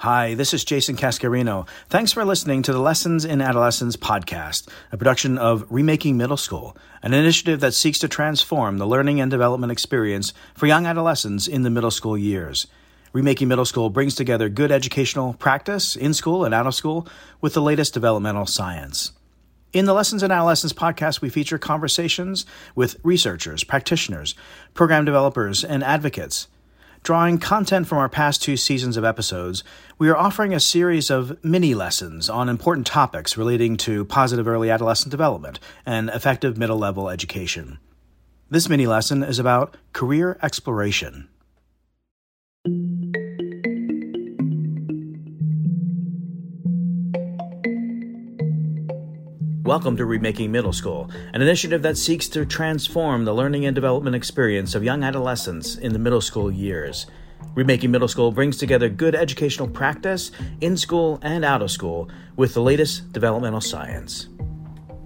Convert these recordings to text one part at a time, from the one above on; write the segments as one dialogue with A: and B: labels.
A: Hi, this is Jason Cascarino. Thanks for listening to the Lessons in Adolescence podcast, a production of Remaking Middle School, an initiative that seeks to transform the learning and development experience for young adolescents in the middle school years. Remaking Middle School brings together good educational practice in school and out of school with the latest developmental science. In the Lessons in Adolescence podcast, we feature conversations with researchers, practitioners, program developers, and advocates. Drawing content from our past two seasons of episodes, we are offering a series of mini lessons on important topics relating to positive early adolescent development and effective middle level education. This mini lesson is about career exploration. Welcome to Remaking Middle School, an initiative that seeks to transform the learning and development experience of young adolescents in the middle school years. Remaking Middle School brings together good educational practice in school and out of school with the latest developmental science.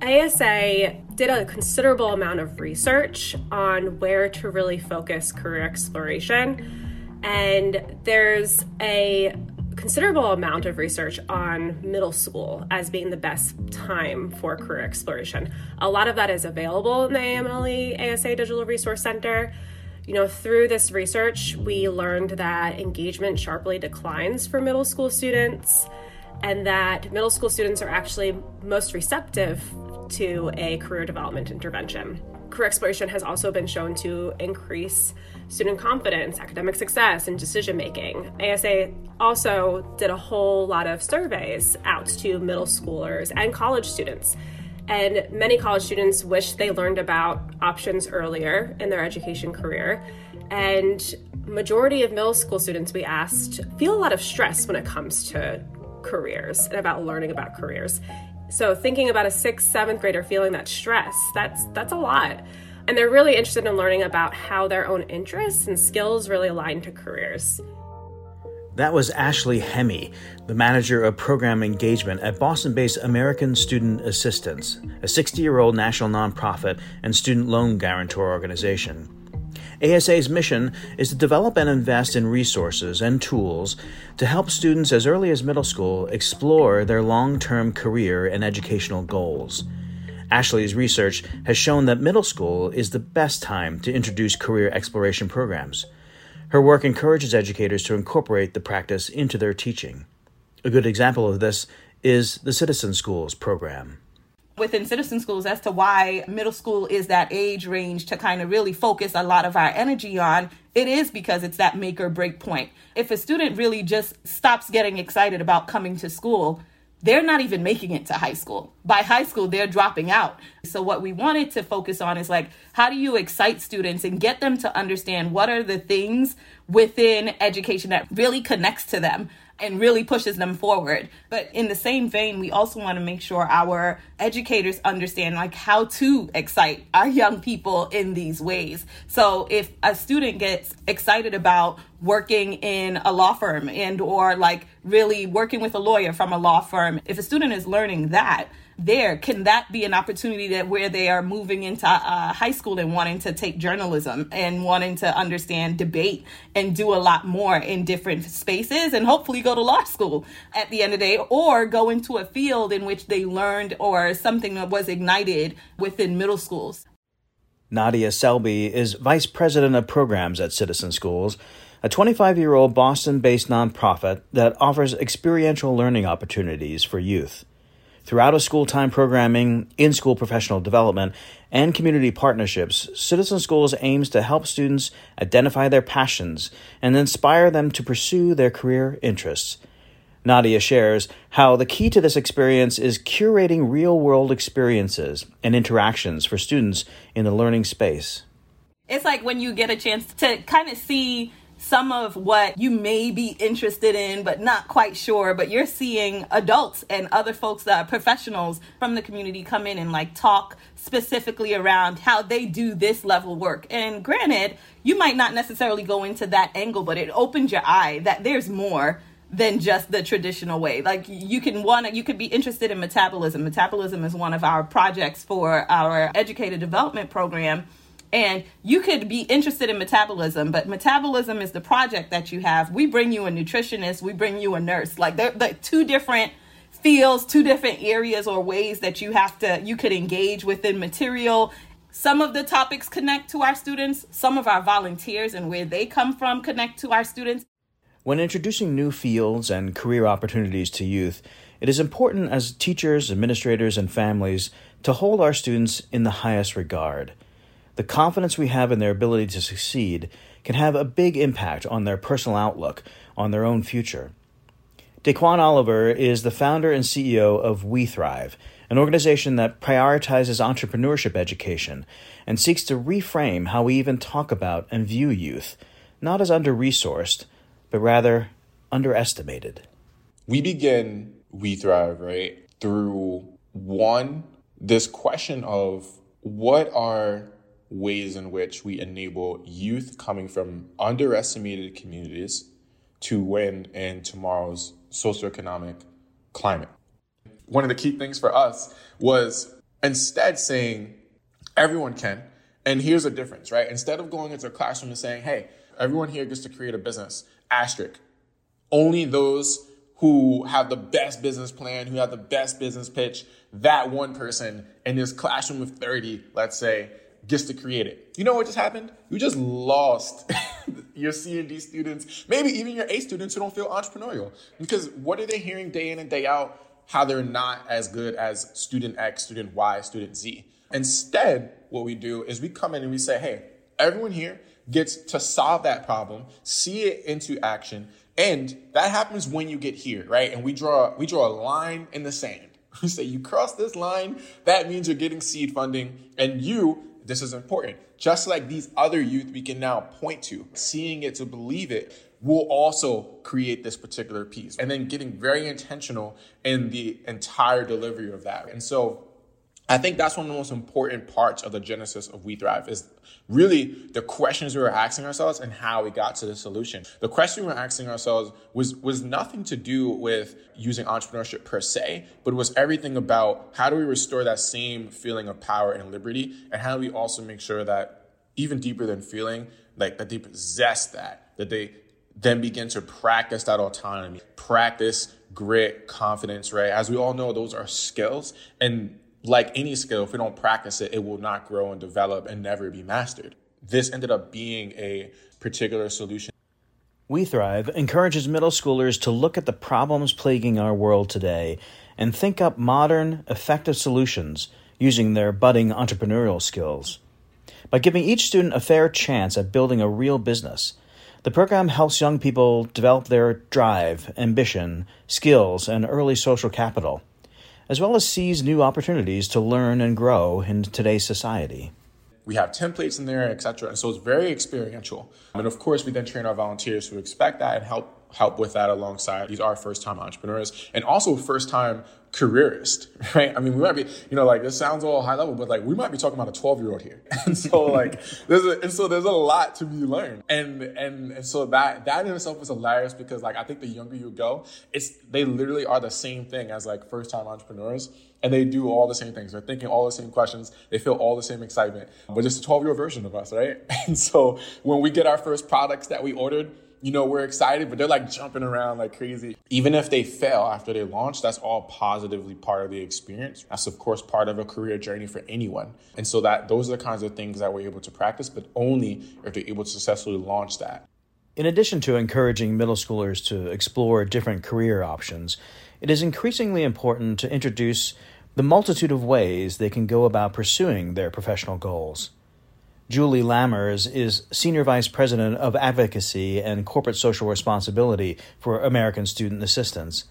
B: ASA did a considerable amount of research on where to really focus career exploration, and there's a considerable amount of research on middle school as being the best time for career exploration. A lot of that is available in the AMLE ASA Digital Resource Center. You know, through this research, we learned that engagement sharply declines for middle school students and that middle school students are actually most receptive to a career development intervention. Career exploration has also been shown to increase student confidence, academic success, and decision making. ASA also did a whole lot of surveys out to middle schoolers and college students. And many college students wish they learned about options earlier in their education career. And majority of middle school students we asked feel a lot of stress when it comes to careers and about learning about careers. So thinking about a sixth, seventh grader feeling that stress, that's that's a lot. And they're really interested in learning about how their own interests and skills really align to careers.
A: That was Ashley Hemi, the manager of program engagement at Boston based American Student Assistance, a 60 year old national nonprofit and student loan guarantor organization. ASA's mission is to develop and invest in resources and tools to help students as early as middle school explore their long term career and educational goals. Ashley's research has shown that middle school is the best time to introduce career exploration programs. Her work encourages educators to incorporate the practice into their teaching. A good example of this is the Citizen Schools program
C: within citizen schools as to why middle school is that age range to kind of really focus a lot of our energy on it is because it's that make or break point if a student really just stops getting excited about coming to school they're not even making it to high school. By high school, they're dropping out. So, what we wanted to focus on is like, how do you excite students and get them to understand what are the things within education that really connects to them? And really pushes them forward. But in the same vein, we also want to make sure our educators understand like how to excite our young people in these ways. So if a student gets excited about working in a law firm and or like really working with a lawyer from a law firm, if a student is learning that, there can that be an opportunity that where they are moving into uh, high school and wanting to take journalism and wanting to understand debate and do a lot more in different spaces and hopefully go to law school at the end of the day or go into a field in which they learned or something that was ignited within middle schools
A: nadia selby is vice president of programs at citizen schools a 25 year old Boston based nonprofit that offers experiential learning opportunities for youth. Through out of school time programming, in school professional development, and community partnerships, Citizen Schools aims to help students identify their passions and inspire them to pursue their career interests. Nadia shares how the key to this experience is curating real world experiences and interactions for students in the learning space.
C: It's like when you get a chance to kind of see some of what you may be interested in but not quite sure but you're seeing adults and other folks that are professionals from the community come in and like talk specifically around how they do this level work and granted you might not necessarily go into that angle but it opens your eye that there's more than just the traditional way. Like you can want you could be interested in metabolism. Metabolism is one of our projects for our educator development program And you could be interested in metabolism, but metabolism is the project that you have. We bring you a nutritionist, we bring you a nurse. Like they're, they're two different fields, two different areas or ways that you have to you could engage within material. Some of the topics connect to our students, some of our volunteers and where they come from connect to our students.
A: When introducing new fields and career opportunities to youth, it is important as teachers, administrators, and families to hold our students in the highest regard. The confidence we have in their ability to succeed can have a big impact on their personal outlook on their own future. Daquan Oliver is the founder and CEO of We Thrive, an organization that prioritizes entrepreneurship education and seeks to reframe how we even talk about and view youth, not as under resourced, but rather underestimated.
D: We begin We Thrive, right, through one, this question of what are ways in which we enable youth coming from underestimated communities to win in tomorrow's socioeconomic climate. One of the key things for us was instead saying everyone can. And here's a difference, right? Instead of going into a classroom and saying, hey, everyone here gets to create a business, asterisk. Only those who have the best business plan, who have the best business pitch, that one person in this classroom of 30, let's say, gets to create it. You know what just happened? You just lost your C and D students, maybe even your A students who don't feel entrepreneurial. Because what are they hearing day in and day out? How they're not as good as student X, student Y, student Z. Instead, what we do is we come in and we say, hey, everyone here gets to solve that problem, see it into action, and that happens when you get here, right? And we draw we draw a line in the sand. We say you cross this line, that means you're getting seed funding, and you this is important. Just like these other youth we can now point to, seeing it to believe it will also create this particular piece. And then getting very intentional in the entire delivery of that. And so I think that's one of the most important parts of the genesis of We Thrive is really the questions we were asking ourselves and how we got to the solution. The question we were asking ourselves was was nothing to do with using entrepreneurship per se, but was everything about how do we restore that same feeling of power and liberty, and how do we also make sure that even deeper than feeling, like that they possess that, that they then begin to practice that autonomy, practice grit, confidence, right? As we all know, those are skills and like any skill, if we don't practice it, it will not grow and develop and never be mastered. This ended up being a particular solution.
A: We Thrive encourages middle schoolers to look at the problems plaguing our world today and think up modern, effective solutions using their budding entrepreneurial skills. By giving each student a fair chance at building a real business, the program helps young people develop their drive, ambition, skills, and early social capital as well as seize new opportunities to learn and grow in today's society.
D: We have templates in there, etc. And so it's very experiential. And of course, we then train our volunteers who expect that and help help with that alongside these are first time entrepreneurs and also first time careerist, right? I mean, we might be, you know, like this sounds all high level, but like we might be talking about a 12 year old here. And so like there's a, and so there's a lot to be learned. And, and, and so that, that in itself is hilarious because like I think the younger you go, it's, they literally are the same thing as like first time entrepreneurs and they do all the same things. They're thinking all the same questions. They feel all the same excitement, but just a 12 year old version of us, right? And so when we get our first products that we ordered, you know, we're excited, but they're like jumping around like crazy. Even if they fail after they launch, that's all positively part of the experience. That's of course part of a career journey for anyone. And so that those are the kinds of things that we're able to practice, but only if they're able to successfully launch that.
A: In addition to encouraging middle schoolers to explore different career options, it is increasingly important to introduce the multitude of ways they can go about pursuing their professional goals. Julie Lammers is Senior Vice President of Advocacy and Corporate Social Responsibility for American Student Assistance.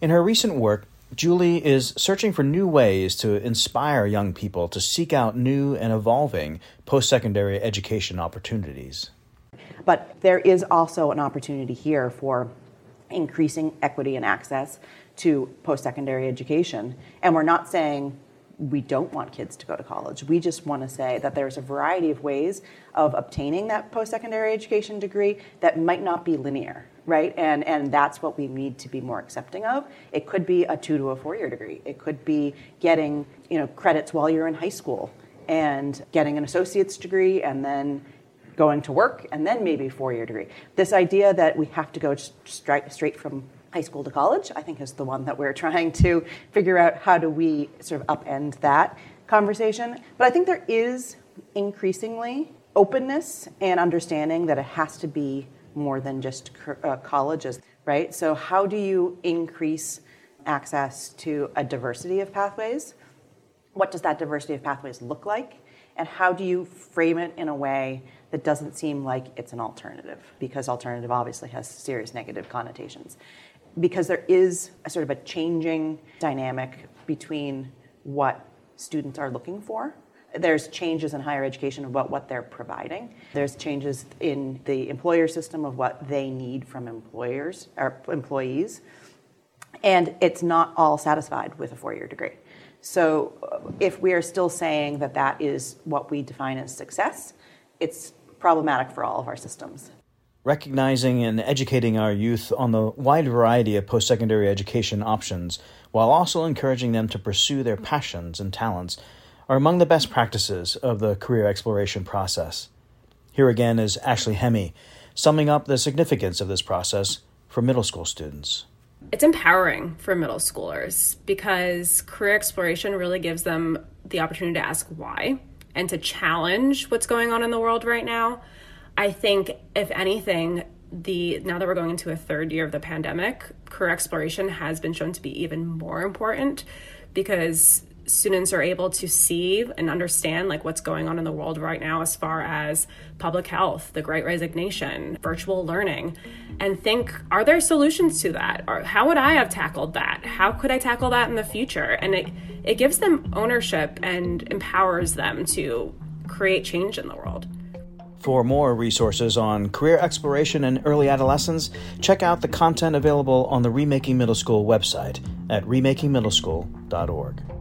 A: In her recent work, Julie is searching for new ways to inspire young people to seek out new and evolving post secondary education opportunities.
E: But there is also an opportunity here for increasing equity and access to post secondary education. And we're not saying we don't want kids to go to college. We just want to say that there's a variety of ways of obtaining that post-secondary education degree that might not be linear, right? And and that's what we need to be more accepting of. It could be a 2 to a 4-year degree. It could be getting, you know, credits while you're in high school and getting an associate's degree and then going to work and then maybe four year degree. This idea that we have to go straight, straight from high school to college, I think is the one that we're trying to figure out how do we sort of upend that conversation. But I think there is increasingly openness and understanding that it has to be more than just uh, colleges, right? So, how do you increase access to a diversity of pathways? What does that diversity of pathways look like? And how do you frame it in a way that doesn't seem like it's an alternative? Because alternative obviously has serious negative connotations. Because there is a sort of a changing dynamic between what students are looking for there's changes in higher education about what they're providing. There's changes in the employer system of what they need from employers or employees. And it's not all satisfied with a four year degree. So uh, if we are still saying that that is what we define as success, it's problematic for all of our systems.
A: Recognizing and educating our youth on the wide variety of post secondary education options, while also encouraging them to pursue their passions and talents, are among the best practices of the career exploration process. Here again is Ashley Hemi summing up the significance of this process for middle school students.
B: It's empowering for middle schoolers because career exploration really gives them the opportunity to ask why and to challenge what's going on in the world right now. I think, if anything, the now that we're going into a third year of the pandemic, career exploration has been shown to be even more important because students are able to see and understand like what's going on in the world right now as far as public health the great resignation virtual learning. And think are there solutions to that? Or how would i have tackled that? How could i tackle that in the future? And it it gives them ownership and empowers them to create change in the world
A: for more resources on career exploration and early adolescence, check out the content available on the Remaking Middle School website at remakingmiddleschool.org.